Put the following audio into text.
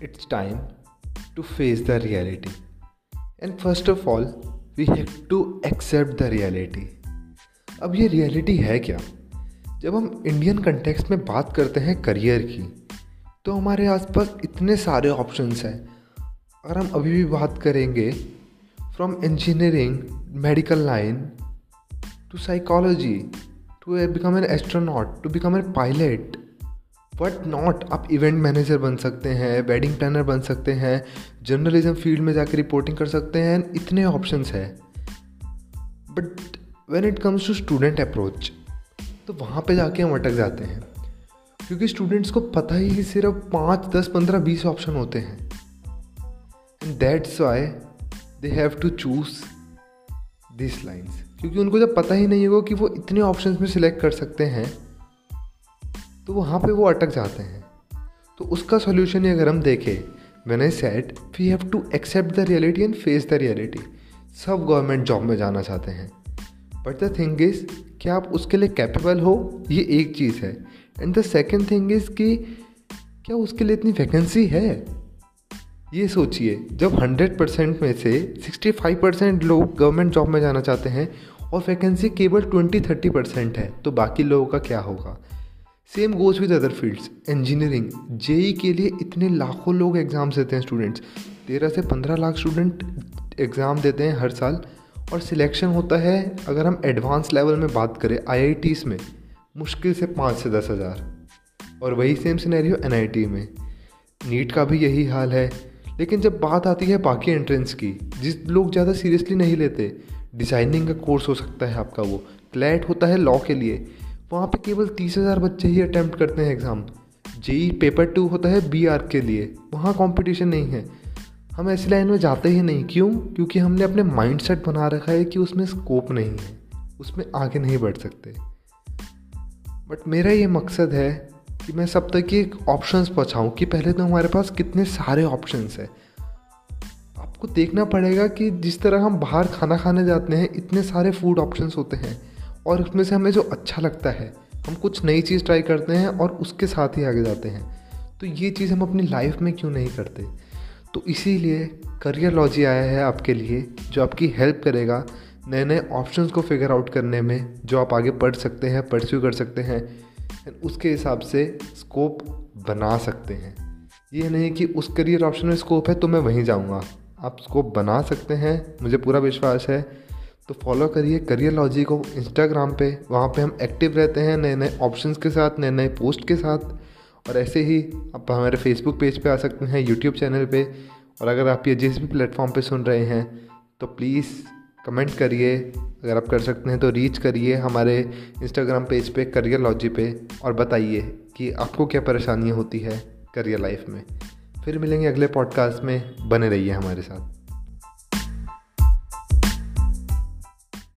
it's time to face the reality. And first of all, we have to accept the reality. अब ये reality है क्या जब हम इंडियन कंटेक्स्ट में बात करते हैं करियर की तो हमारे आसपास इतने सारे ऑप्शंस हैं अगर हम अभी भी बात करेंगे from engineering medical line to psychology to become an astronaut to become an pilot but not आप इवेंट मैनेजर बन सकते हैं वेडिंग प्लानर बन सकते हैं जर्नलिज्म फ़ील्ड में जाकर रिपोर्टिंग कर सकते हैं, इतने ऑप्शंस हैं। But when it comes to student approach तो वहाँ पे जाके हम अटक जाते हैं। क्योंकि स्टूडेंट्स को पता ही सिर्फ़ पाँच, दस, पंद्रह, बीस ऑप्शन होते हैं। And that's why they have to choose this lines क्योंकि उनको जब पता ही नहीं होगा कि वो इतने ऑप्शंस में सिलेक्ट कर सकते हैं तो वहाँ पे वो अटक जाते हैं। तो उसका सोल्यूशन ही अगर हम देखें मैंने I said we have to accept the reality and face the reality सब गवर्नमेंट जॉब में जाना चाहते हैं। बट द थिंग इज़ क्या आप उसके लिए कैपेबल हो? ये एक चीज़ है। And the second thing is कि क्या उसके लिए इतनी वैकेंसी है? ये सोचिए, जब हंड्रेड परसेंट में से सिक्सटी फाइव परसेंट लोग गवर्नमेंट जॉब में जाना चाहते हैं और वैकेंसी केवल ट्वेंटी थर्टी परसेंट है तो बाकी लोगों का क्या होगा? Same goes with other fields engineering JEE के लिए इतने लाखों लोग एग्ज़ाम्स देते हैं स्टूडेंट्स तेरह से पंद्रह लाख स्टूडेंट एग्ज़ाम देते हैं हर साल. और सिलेक्शन होता है अगर हम एडवांस लेवल में बात करें आई में, मुश्किल से पाँच से दस हज़ार. और वही सेम सिनेरियो एनआईटी में. नीट का भी यही हाल है. लेकिन जब बात आती है बाकी एंट्रेंस की, जिस लोग ज़्यादा सीरियसली नहीं लेते डिज़ाइनिंग का कोर्स हो सकता है आपका वो. क्लैट होता है लॉ के लिए. वहाँ पे केवल तीस हज़ार बच्चे ही अटैम्प्ट करते हैं एग्ज़ाम जेई पेपर टू होता है बी आर के लिए। वहाँ कंपटीशन नहीं है। हम ऐसी लाइन में जाते ही नहीं। क्यों? क्योंकि हमने अपने माइंड सेट बना रखा है कि उसमें स्कोप नहीं है। उसमें आगे नहीं बढ़ सकते। बट मेरा ये मकसद है कि मैं सब तक ये ऑप्शंस पहुँचाऊँ कि पहले तो हमारे पास कितने सारे ऑप्शंस हैं। आपको देखना पड़ेगा कि जिस तरह हम बाहर खाना खाने जाते हैं, इतने सारे फ़ूड ऑप्शंस होते हैं। और उसमें से हमें जो अच्छा लगता है, हम कुछ नई चीज़ ट्राई करते हैं और उसके साथ ही आगे जाते हैं। तो ये चीज़ हम अपनी लाइफ में क्यों नहीं करते? तो इसीलिए करियर लॉजी आया है आपके लिए, जो आपकी हेल्प करेगा नए नए ऑप्शंस को फिगर आउट करने में, जो आप आगे पढ़ सकते हैं परस्यू कर सकते हैं एंड उसके हिसाब से स्कोप बना सकते हैं। ये नहीं कि उस करियर ऑप्शन में स्कोप है तो मैं वहीं जाऊँगा। आप स्कोप बना सकते हैं, मुझे पूरा विश्वास है। तो फॉलो करिए करियर लॉजी को इंस्टाग्राम पे। वहाँ पे हम एक्टिव रहते हैं नए नए ऑप्शंस के साथ नए नए पोस्ट के साथ। और ऐसे ही आप हमारे फेसबुक पेज पे आ सकते हैं यूट्यूब चैनल पे। और अगर आप ये जिस भी प्लेटफॉर्म पे सुन रहे हैं तो प्लीज़ कमेंट करिए। अगर आप कर सकते हैं तो रीच करिए हमारे इंस्टाग्राम पेज पे करियर लॉजी पे। और बताइए कि आपको क्या परेशानियाँ होती है करियर लाइफ में। फिर मिलेंगे अगले पॉडकास्ट में। बने रहिए हमारे साथ।